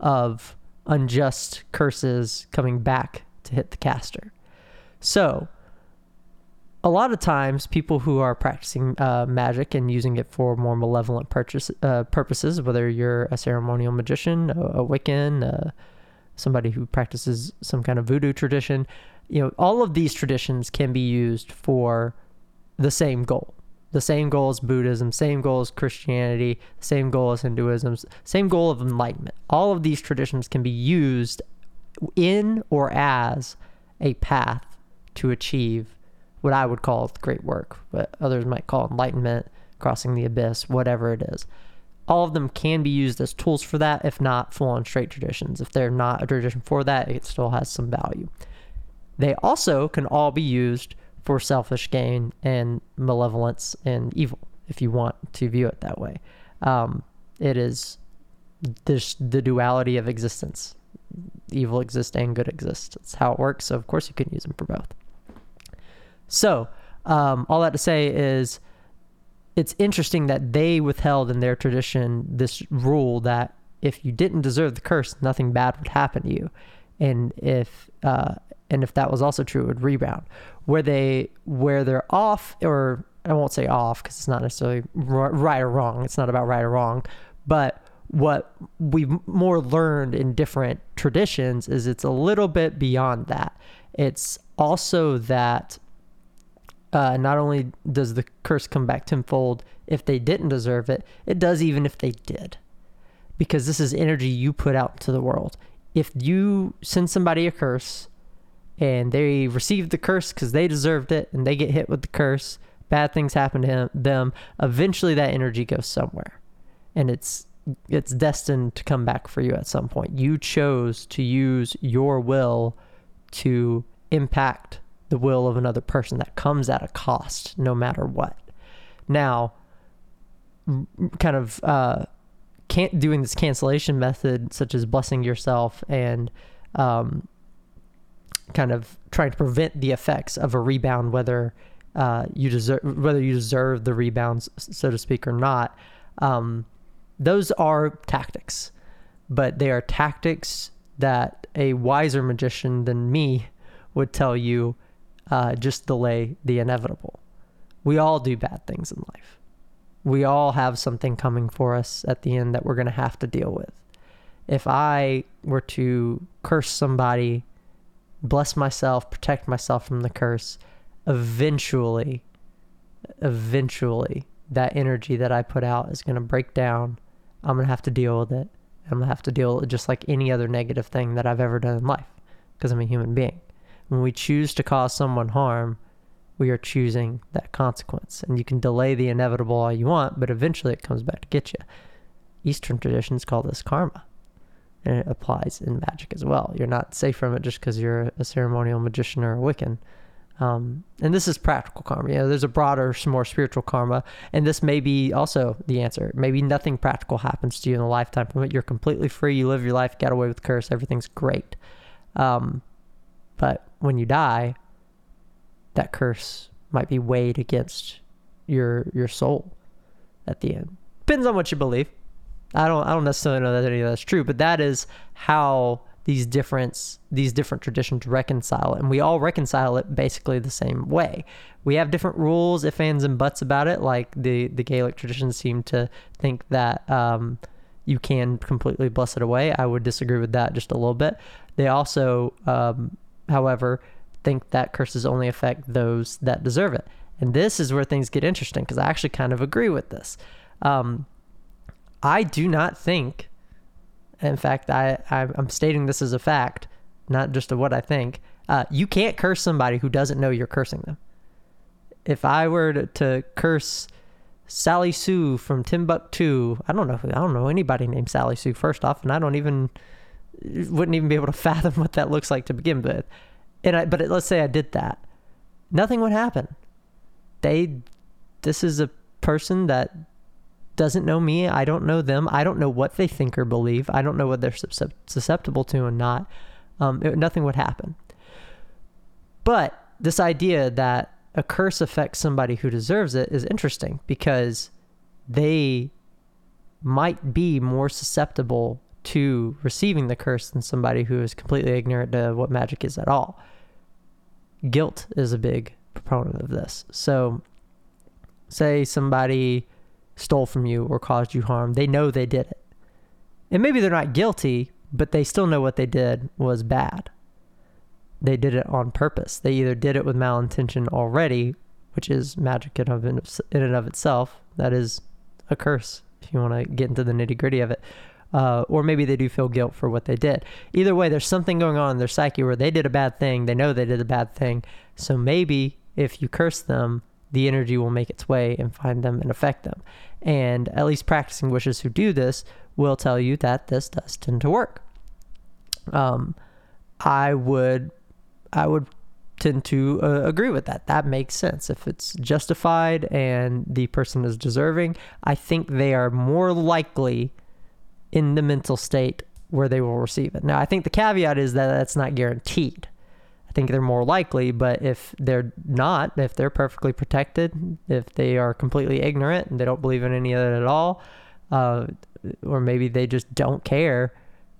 of unjust curses coming back to hit the caster. So, a lot of times, people who are practicing uh, magic and using it for more malevolent purchase, uh, purposes, whether you're a ceremonial magician, a, a Wiccan, uh, somebody who practices some kind of voodoo tradition, you know, all of these traditions can be used for the same goal. The same goal as Buddhism, same goal as Christianity, same goal as Hinduism, same goal of enlightenment. All of these traditions can be used in or as a path to achieve what I would call great work, what others might call enlightenment, crossing the abyss, whatever it is. All of them can be used as tools for that, if not full on straight traditions. If they're not a tradition for that, it still has some value. They also can all be used for selfish gain and malevolence and evil, if you want to view it that way. Um, it is this, the duality of existence evil exists and good exists. That's how it works. So of course you can use them for both. So um, all that to say is, it's interesting that they withheld in their tradition this rule that if you didn't deserve the curse, nothing bad would happen to you, and if uh, and if that was also true, it would rebound. Where they where they're off, or I won't say off because it's not necessarily right or wrong. It's not about right or wrong, but what we've more learned in different traditions is it's a little bit beyond that. It's also that uh, not only does the curse come back tenfold if they didn't deserve it, it does even if they did. Because this is energy you put out to the world. If you send somebody a curse and they received the curse because they deserved it and they get hit with the curse, bad things happen to him, them, eventually that energy goes somewhere. And it's it's destined to come back for you at some point. You chose to use your will to impact the will of another person that comes at a cost no matter what. Now, kind of uh, can't doing this cancellation method, such as blessing yourself and um, kind of trying to prevent the effects of a rebound, whether uh, you deserve whether you deserve the rebounds, so to speak, or not. Um, those are tactics, but they are tactics that a wiser magician than me would tell you uh, just delay the inevitable. We all do bad things in life. We all have something coming for us at the end that we're going to have to deal with. If I were to curse somebody, bless myself, protect myself from the curse, eventually, eventually, that energy that I put out is going to break down I'm going to have to deal with it. I'm going to have to deal with it just like any other negative thing that I've ever done in life because I'm a human being. When we choose to cause someone harm, we are choosing that consequence. And you can delay the inevitable all you want, but eventually it comes back to get you. Eastern traditions call this karma. And it applies in magic as well. You're not safe from it just because you're a ceremonial magician or a Wiccan. Um, and this is practical karma. You know, there's a broader, more spiritual karma, and this may be also the answer. Maybe nothing practical happens to you in a lifetime from it. You're completely free. You live your life, get away with curse. Everything's great. Um, but when you die, that curse might be weighed against your your soul at the end. Depends on what you believe. I don't I don't necessarily know that any of that's true, but that is how these different these different traditions reconcile and we all reconcile it basically the same way. We have different rules if ands and buts about it like the the gaelic traditions seem to think that um, you can completely bless it away. I would disagree with that just a little bit. They also um, however think that curses only affect those that deserve it. And this is where things get interesting because i actually kind of agree with this. Um, I do not think, in fact, I, I'm stating this as a fact, not just a what I think. Uh, you can't curse somebody who doesn't know you're cursing them. If I were to, to curse Sally Sue from Timbuktu, I don't know. I don't know anybody named Sally Sue. First off, and I don't even wouldn't even be able to [LAUGHS] fathom what that looks like to begin with. And I, but let's say I did that, nothing would happen. They, this is a person that doesn't know me. I don't know them. I don't know what they think or believe. I don't know what they're susceptible to and not. Um, it, nothing would happen. But this idea that a curse affects somebody who deserves it is interesting because they might be more susceptible to receiving the curse than somebody who is completely ignorant to what magic is at all. Guilt is a big proponent of this. So, say somebody stole from you or caused you harm, they know they did it. And maybe they're not guilty, but they still know what they did was bad. They did it on purpose. They either did it with malintention already, which is magic in, and of itself. That is a curse if you want to get into the nitty gritty of it uh, or maybe they do feel guilt for what they did. Either way, there's something going on in their psyche where they did a bad thing. They know they did a bad thing. So maybe if you curse them, the energy will make its way and find them and affect them. And at least practicing witches who do this will tell you that this does tend to work. Um, I would, I would tend to uh, agree with that. That makes sense. If it's justified and the person is deserving, I think they are more likely in the mental state where they will receive it. Now, I think the caveat is that that's not guaranteed. Think they're more likely, but if they're not, if they're perfectly protected, if they are completely ignorant and they don't believe in any of it at all, uh, or maybe they just don't care,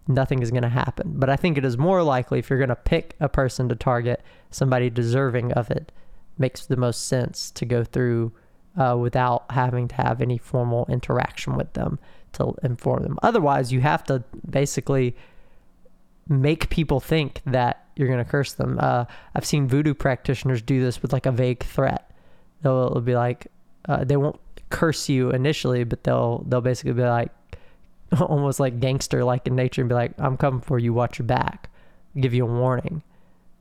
nothing is going to happen. But I think it is more likely if you're going to pick a person to target, somebody deserving of it, makes the most sense to go through uh, without having to have any formal interaction with them to inform them. Otherwise, you have to basically make people think that you're going to curse them. Uh, I've seen voodoo practitioners do this with like a vague threat. They'll, they'll be like, uh, they won't curse you initially, but they'll they'll basically be like, [LAUGHS] almost like gangster like in nature, and be like, "I'm coming for you. Watch your back." Give you a warning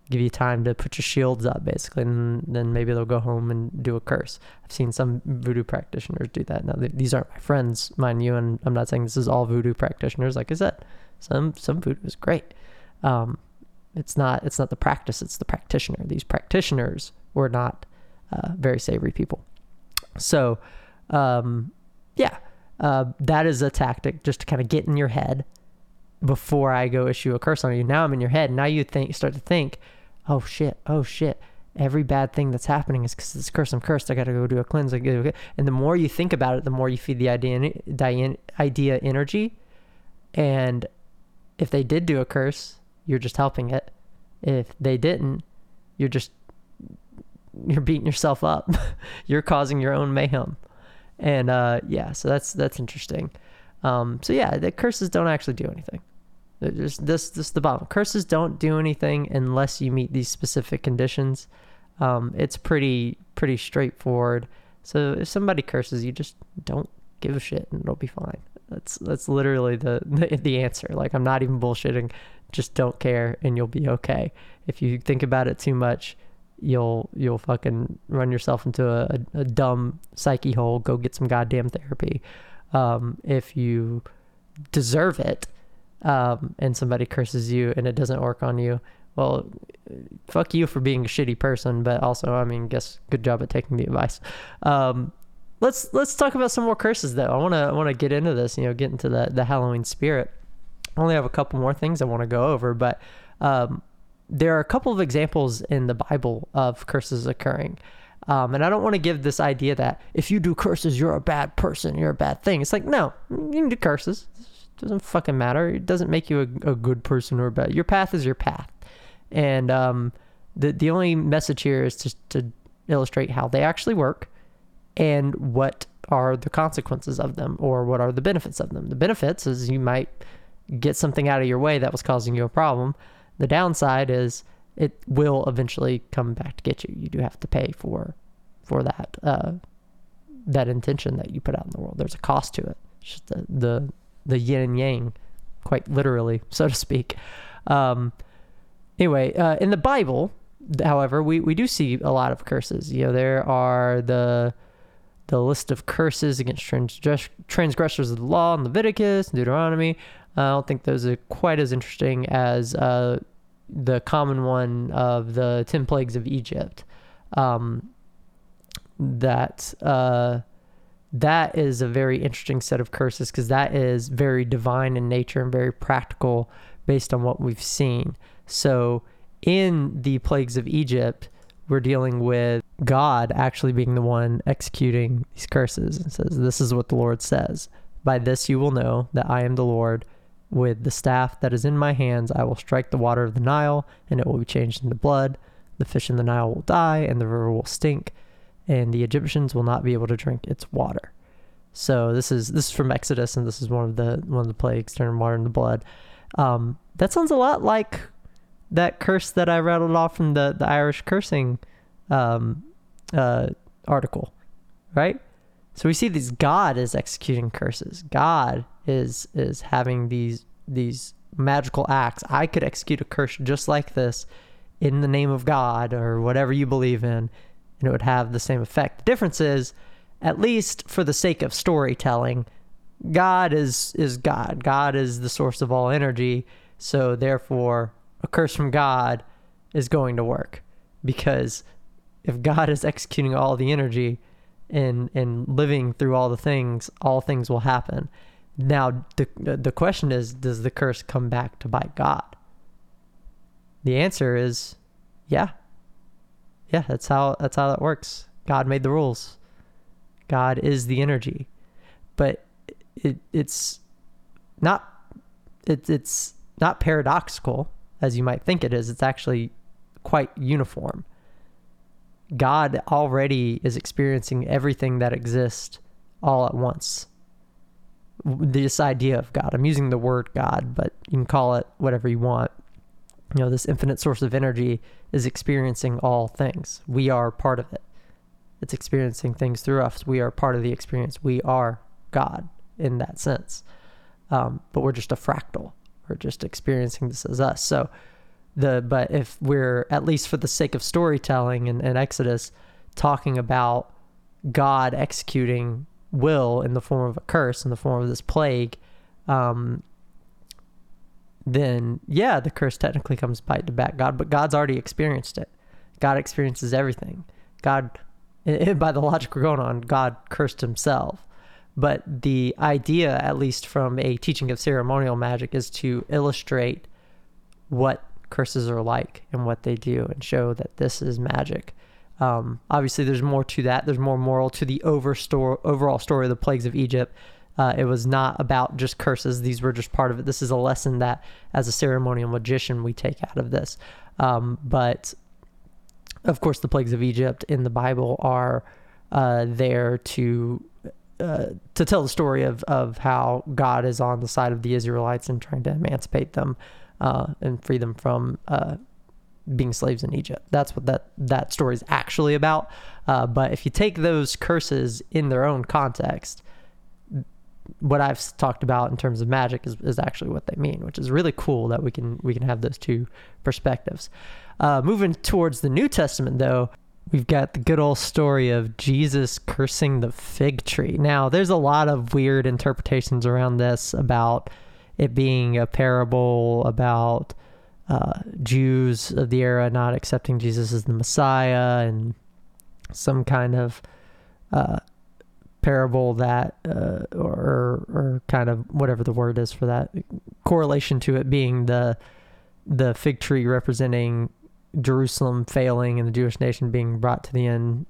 give you time to put your shields up basically and then maybe they'll go home and do a curse i've seen some voodoo practitioners do that now these aren't my friends mind you and i'm not saying this is all voodoo practitioners like i said some some voodoo is great um, it's not it's not the practice it's the practitioner these practitioners were not uh, very savory people so um, yeah uh, that is a tactic just to kind of get in your head before I go issue a curse on you. Now I'm in your head. Now you think start to think, oh shit, oh shit. Every bad thing that's happening is because it's curse. I'm cursed. I got to go do a cleanse. And the more you think about it, the more you feed the idea, idea energy. And if they did do a curse, you're just helping it. If they didn't, you're just you're beating yourself up. [LAUGHS] you're causing your own mayhem. And uh, yeah, so that's that's interesting. Um, so yeah, the curses don't actually do anything. just this this the bottom. Curses don't do anything unless you meet these specific conditions. Um, it's pretty pretty straightforward. So if somebody curses you, just don't give a shit and it'll be fine. That's that's literally the, [LAUGHS] the the answer. Like I'm not even bullshitting. Just don't care and you'll be okay. If you think about it too much, you'll you'll fucking run yourself into a, a, dumb psyche hole. Go get some goddamn therapy um, if you deserve it um, and somebody curses you and it doesn't work on you, well, fuck you for being a shitty person, but also, I mean, guess good job at taking the advice. Um, let's let's talk about some more curses though. I want to I want to get into this, you know, get into the the Halloween spirit. Only have a couple more things I want to go over, but um, there are a couple of examples in the Bible of curses occurring. Um, and I don't want to give this idea that if you do curses, you're a bad person, you're a bad thing. It's like, no, you can do curses. It doesn't fucking matter. It doesn't make you a, a good person or bad. Your path is your path. And um, the, the only message here is just to illustrate how they actually work and what are the consequences of them or what are the benefits of them. The benefits is you might get something out of your way that was causing you a problem. The downside is it will eventually come back to get you. You do have to pay for for that uh, that intention that you put out in the world. There's a cost to it, It's just the the, the yin and yang, quite literally, [LAUGHS] so to speak. Um, anyway, uh, in the Bible, however, we, we do see a lot of curses. You know, there are the the list of curses against transgress- transgressors of the law in Leviticus and Deuteronomy. I don't think those are quite as interesting as uh, the common one of the 10 plagues of Egypt. Um, that uh, that is a very interesting set of curses because that is very divine in nature and very practical based on what we've seen. So in the plagues of Egypt, we're dealing with God actually being the one executing these curses and says, This is what the Lord says. By this you will know that I am the Lord. With the staff that is in my hands, I will strike the water of the Nile, and it will be changed into blood. The fish in the Nile will die, and the river will stink, and the Egyptians will not be able to drink its water. So this is this is from Exodus, and this is one of the one of the plagues, turning water into blood. Um, that sounds a lot like that curse that I rattled off from the, the Irish cursing um, uh, article, right? So we see this God is executing curses. God is is having these these magical acts. I could execute a curse just like this in the name of God or whatever you believe in, and it would have the same effect. The difference is, at least for the sake of storytelling, God is is God. God is the source of all energy. So therefore, a curse from God is going to work because if God is executing all the energy and and living through all the things, all things will happen. Now the the question is, does the curse come back to bite God? The answer is, yeah, yeah. That's how that's how that works. God made the rules. God is the energy, but it it's not it, it's not paradoxical as you might think it is. It's actually quite uniform. God already is experiencing everything that exists all at once. This idea of God, I'm using the word God, but you can call it whatever you want. You know, this infinite source of energy is experiencing all things. We are part of it. It's experiencing things through us. We are part of the experience. We are God in that sense. Um, but we're just a fractal. We're just experiencing this as us. So, the but if we're at least for the sake of storytelling and, and Exodus talking about God executing will in the form of a curse in the form of this plague, um, then yeah, the curse technically comes bite to back God, but God's already experienced it. God experiences everything. God, [LAUGHS] by the logic we're going on, God cursed himself. But the idea, at least from a teaching of ceremonial magic, is to illustrate what curses are like and what they do and show that this is magic. Um, obviously, there's more to that. There's more moral to the over overall story of the plagues of Egypt. Uh, it was not about just curses. These were just part of it. This is a lesson that, as a ceremonial magician, we take out of this. Um, but, of course, the plagues of Egypt in the Bible are uh, there to uh, to tell the story of, of how God is on the side of the Israelites and trying to emancipate them uh, and free them from uh, being slaves in Egypt. That's what that that story is actually about. Uh, but if you take those curses in their own context, what I've talked about in terms of magic is, is actually what they mean, which is really cool that we can we can have those two perspectives. Uh, moving towards the New Testament, though, we've got the good old story of Jesus cursing the fig tree. Now, there's a lot of weird interpretations around this about it being a parable about uh, Jews of the era not accepting Jesus as the Messiah and some kind of uh, parable that, uh, or, or kind of whatever the word is for that correlation to it being the the fig tree representing Jerusalem failing and the Jewish nation being brought to the end.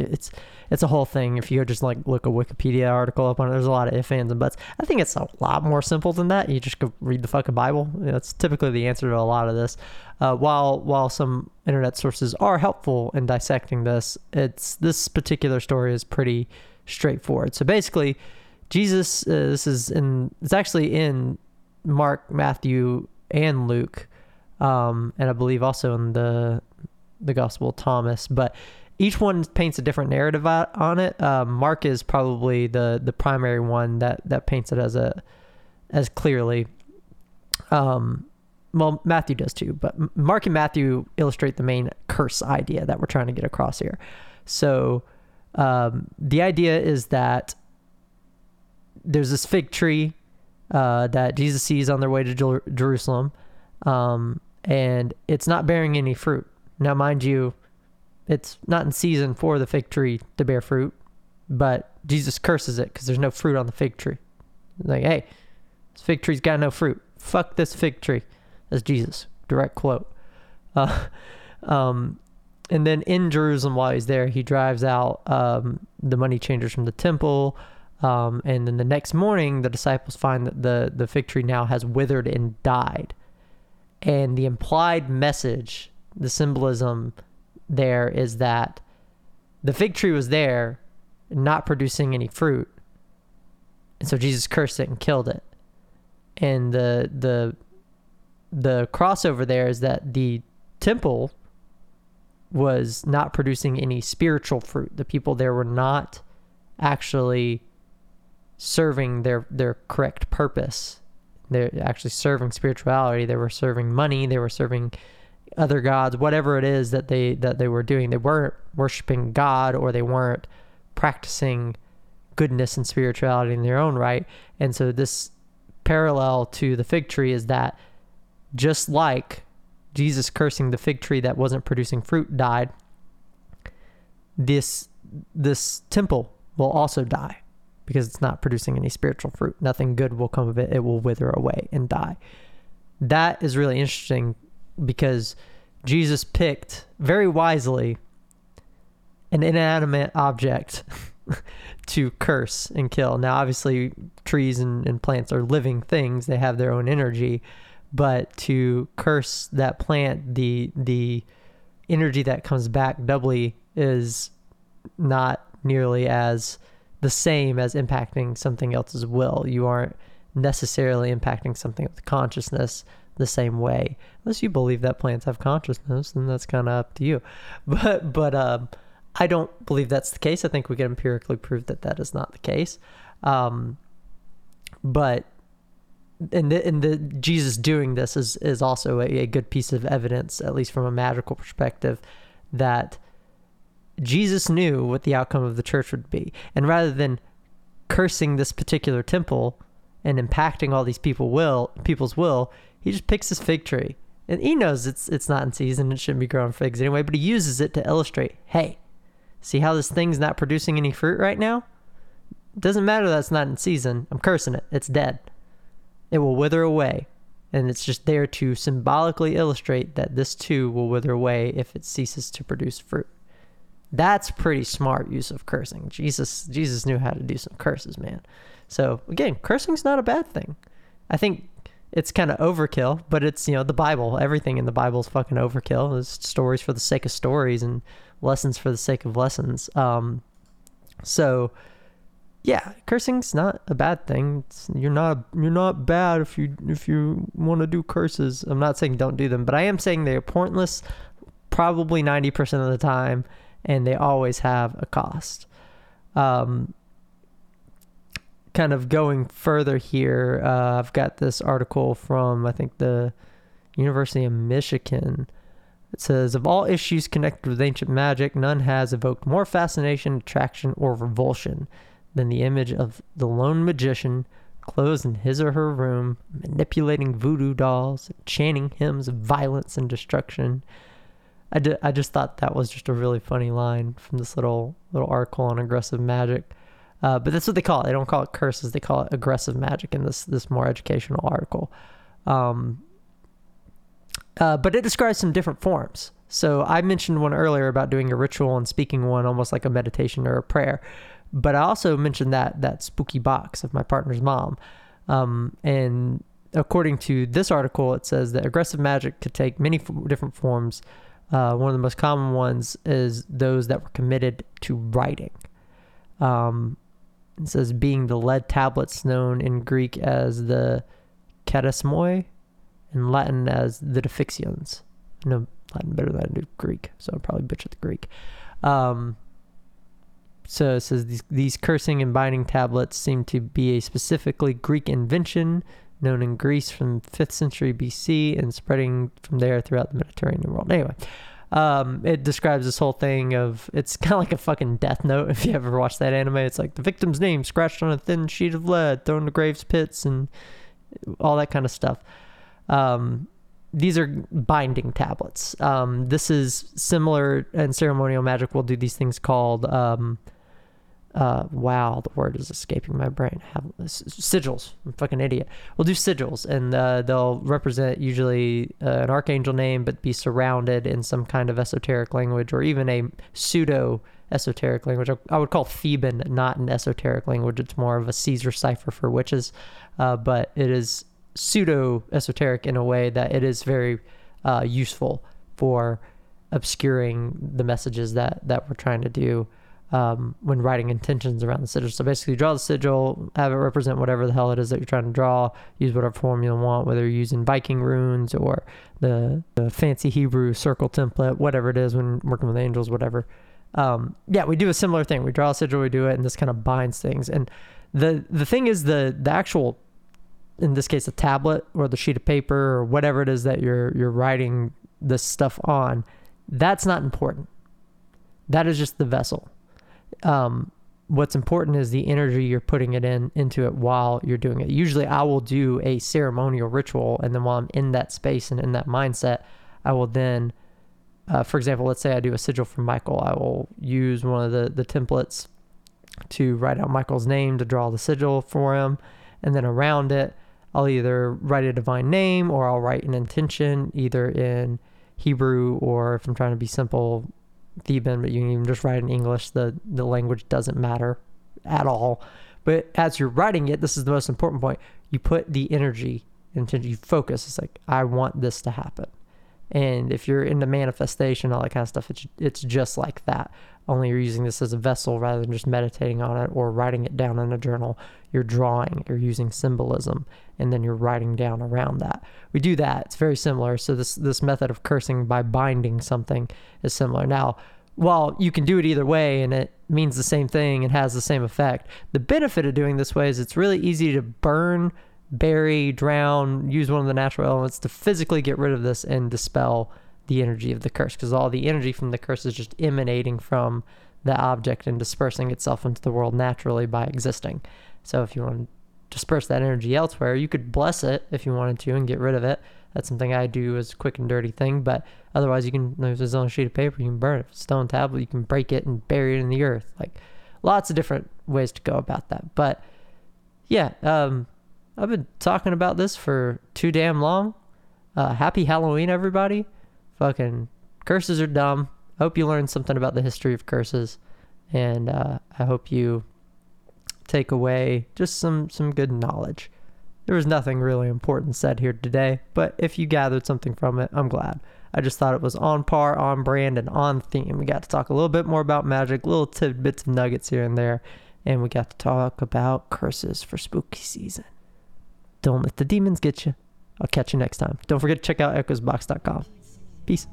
It's it's a whole thing. If you just like look a Wikipedia article up on it, there's a lot of ifs, ands, and buts. I think it's a lot more simple than that. You just go read the fucking Bible. That's typically the answer to a lot of this. Uh, while while some internet sources are helpful in dissecting this, it's this particular story is pretty straightforward. So basically, Jesus. Uh, this is in. It's actually in Mark, Matthew, and Luke um, and I believe also in the the Gospel of Thomas. But each one paints a different narrative on it. Um, Mark is probably the the primary one that that paints it as a as clearly. Um, well, Matthew does too, but Mark and Matthew illustrate the main curse idea that we're trying to get across here. So, um, the idea is that there's this fig tree uh, that Jesus sees on their way to Jer- Jerusalem, um, and it's not bearing any fruit. Now, mind you, it's not in season for the fig tree to bear fruit, but Jesus curses it because there's no fruit on the fig tree. Like, hey, this fig tree's got no fruit. Fuck this fig tree. That's Jesus. Direct quote. Uh, [LAUGHS] um, and then in Jerusalem, while he's there, he drives out um, the money changers from the temple. Um, and then the next morning, the disciples find that the, the fig tree now has withered and died. And the implied message, the symbolism there is that the fig tree was there, not producing any fruit. And so Jesus cursed it and killed it. And the the the crossover there is that the temple was not producing any spiritual fruit. The people there were not actually serving their their correct purpose. They're actually serving spirituality. They were serving money. They were serving other gods, whatever it is that they that they were doing. They weren't worshiping God or they weren't practicing goodness and spirituality in their own right. And so this parallel to the fig tree is that just like Jesus cursing the fig tree that wasn't producing fruit died, this this temple will also die because it's not producing any spiritual fruit. Nothing good will come of it. It will wither away and die. That is really interesting because Jesus picked very wisely an inanimate object [LAUGHS] to curse and kill. Now, obviously, trees and, and, plants are living things, they have their own energy, but to curse that plant, the, the energy that comes back doubly is not nearly as the same as impacting something else's will. You aren't necessarily impacting something with consciousness the same way. Unless you believe that plants have consciousness, then that's kind of up to you. [LAUGHS] But but um, I don't believe that's the case. I think we can empirically prove that that is not the case. Um, but and the, and the Jesus doing this is is also a, a good piece of evidence, at least from a magical perspective, that Jesus knew what the outcome of the church would be, and rather than cursing this particular temple and impacting all these people will people's will, he just picks his fig tree. And he knows it's it's not in season, it shouldn't be growing figs anyway, but he uses it to illustrate, hey, see how this thing's not producing any fruit right now? Doesn't matter that's not in season. I'm cursing it. It's dead. It will wither away. And it's just there to symbolically illustrate that this too will wither away if it ceases to produce fruit. That's pretty smart use of cursing. Jesus Jesus knew how to do some curses, man. So again, cursing's not a bad thing. I think it's kind of overkill, but it's you know the Bible. Everything in the Bible is fucking overkill. There's stories for the sake of stories and lessons for the sake of lessons. Um, so yeah, cursing's not a bad thing. It's, you're not you're not bad if you if you want to do curses. I'm not saying don't do them, but I am saying they are pointless, probably ninety percent of the time, and they always have a cost. Um, kind of going further here, uh, I've got this article from I think the University of Michigan. It says of all issues connected with ancient magic, none has evoked more fascination, attraction, or revulsion than the image of the lone magician closed in his or her room, manipulating voodoo dolls, chanting hymns of violence and destruction. I, d- I just thought that was just a really funny line from this little little article on aggressive magic. Uh, but that's what they call it. They don't call it curses. They call it aggressive magic in this this more educational article. Um, uh, but it describes some different forms. So I mentioned one earlier about doing a ritual and speaking one almost like a meditation or a prayer. But I also mentioned that that spooky box of my partner's mom. Um, and according to this article, it says that aggressive magic could take many f- different forms. Uh, one of the most common ones is those that were committed to writing. Um, it says being the lead tablets known in Greek as the katasmoi, in Latin as the Defixiones. I know Latin better than I do Greek, so I'll probably butcher the Greek. Um, so it says these, these cursing and binding tablets seem to be a specifically Greek invention known in Greece from 5th century BC and spreading from there throughout the Mediterranean world. Anyway, um, it describes this whole thing of it's [LAUGHS] kind of like a fucking death note if you ever watched that anime. It's like the victim's name scratched on a thin sheet of lead, thrown to graves pits, and all that kind of stuff. Um, these are binding tablets. Um, this is similar, and ceremonial magic will do these things called um, uh, wow, the word is escaping my brain. Have sigils. I'm fucking idiot. We'll do sigils, and uh, they'll represent usually uh, an archangel name, but be surrounded in some kind of esoteric language or even a pseudo esoteric language. I would call Theban not an esoteric language. It's more of a Caesar cipher for witches, uh, but it is pseudo esoteric in a way that it is very uh, useful for obscuring the messages that that we're trying to do um, when writing intentions around the sigil. So basically, draw the sigil, have it represent whatever the hell it is that you're trying to draw. Use whatever form you want, whether you're using Viking runes or the, the fancy Hebrew circle template, whatever it is when working with angels, whatever. Um, yeah, we do a similar thing. We draw a sigil, we do it, and this kind of binds things. And the the thing is the the actual, in this case, a tablet or the sheet of paper or whatever it is that you're you're writing this stuff on. That's not important. That is just the vessel um, what's important is the energy you're putting it in into it while you're doing it. Usually, I will do a ceremonial ritual, and then while I'm in that space and in that mindset, I will then, uh, for example, let's say I do a sigil for Michael. I will use one of the the templates to write out Michael's name to draw the sigil for him, and then around it, I'll either write a divine name or I'll write an intention either in Hebrew or if I'm trying to be simple, Theban, but you can even just write in English. The the language doesn't matter at all. But as you're writing it, this is the most important point. You put the energy into you focus. It's like I want this to happen. And if you're into manifestation, all that kind of stuff, it's it's just like that. Only you're using this as a vessel rather than just meditating on it or writing it down in a journal. You're drawing, you're using symbolism, and then you're writing down around that. We do that. It's very similar. So this this method of cursing by binding something is similar. Now, while you can do it either way and it means the same thing and has the same effect, the benefit of doing this way is it's really easy to burn, bury, drown, use one of the natural elements to physically get rid of this and dispel the energy of the curse because all the energy from the curse is just emanating from the object and dispersing itself into the world naturally by existing. So if you want disperse that energy elsewhere, you could bless it if you wanted to and get rid of it. That's something I do as a quick and dirty thing. But otherwise, you can on a sheet of paper, you can burn it. Stone tablet, you can break it and bury it in the earth. Like lots of different ways to go about that. But yeah, um, I've been talking about this for too damn long. Uh, happy Halloween, everybody fucking curses are dumb. I hope you learned something about the history of curses, and uh, I hope you take away just some some good knowledge. There was nothing really important said here today, but if you gathered something from it, I'm glad. I just thought it was on par, on brand, and on theme. We got to talk a little bit more about magic, little tidbits of nuggets here and there, and we got to talk about curses for spooky season. Don't let the demons get you. I'll catch you next time. Don't forget to check out echoesbox.com. Peace.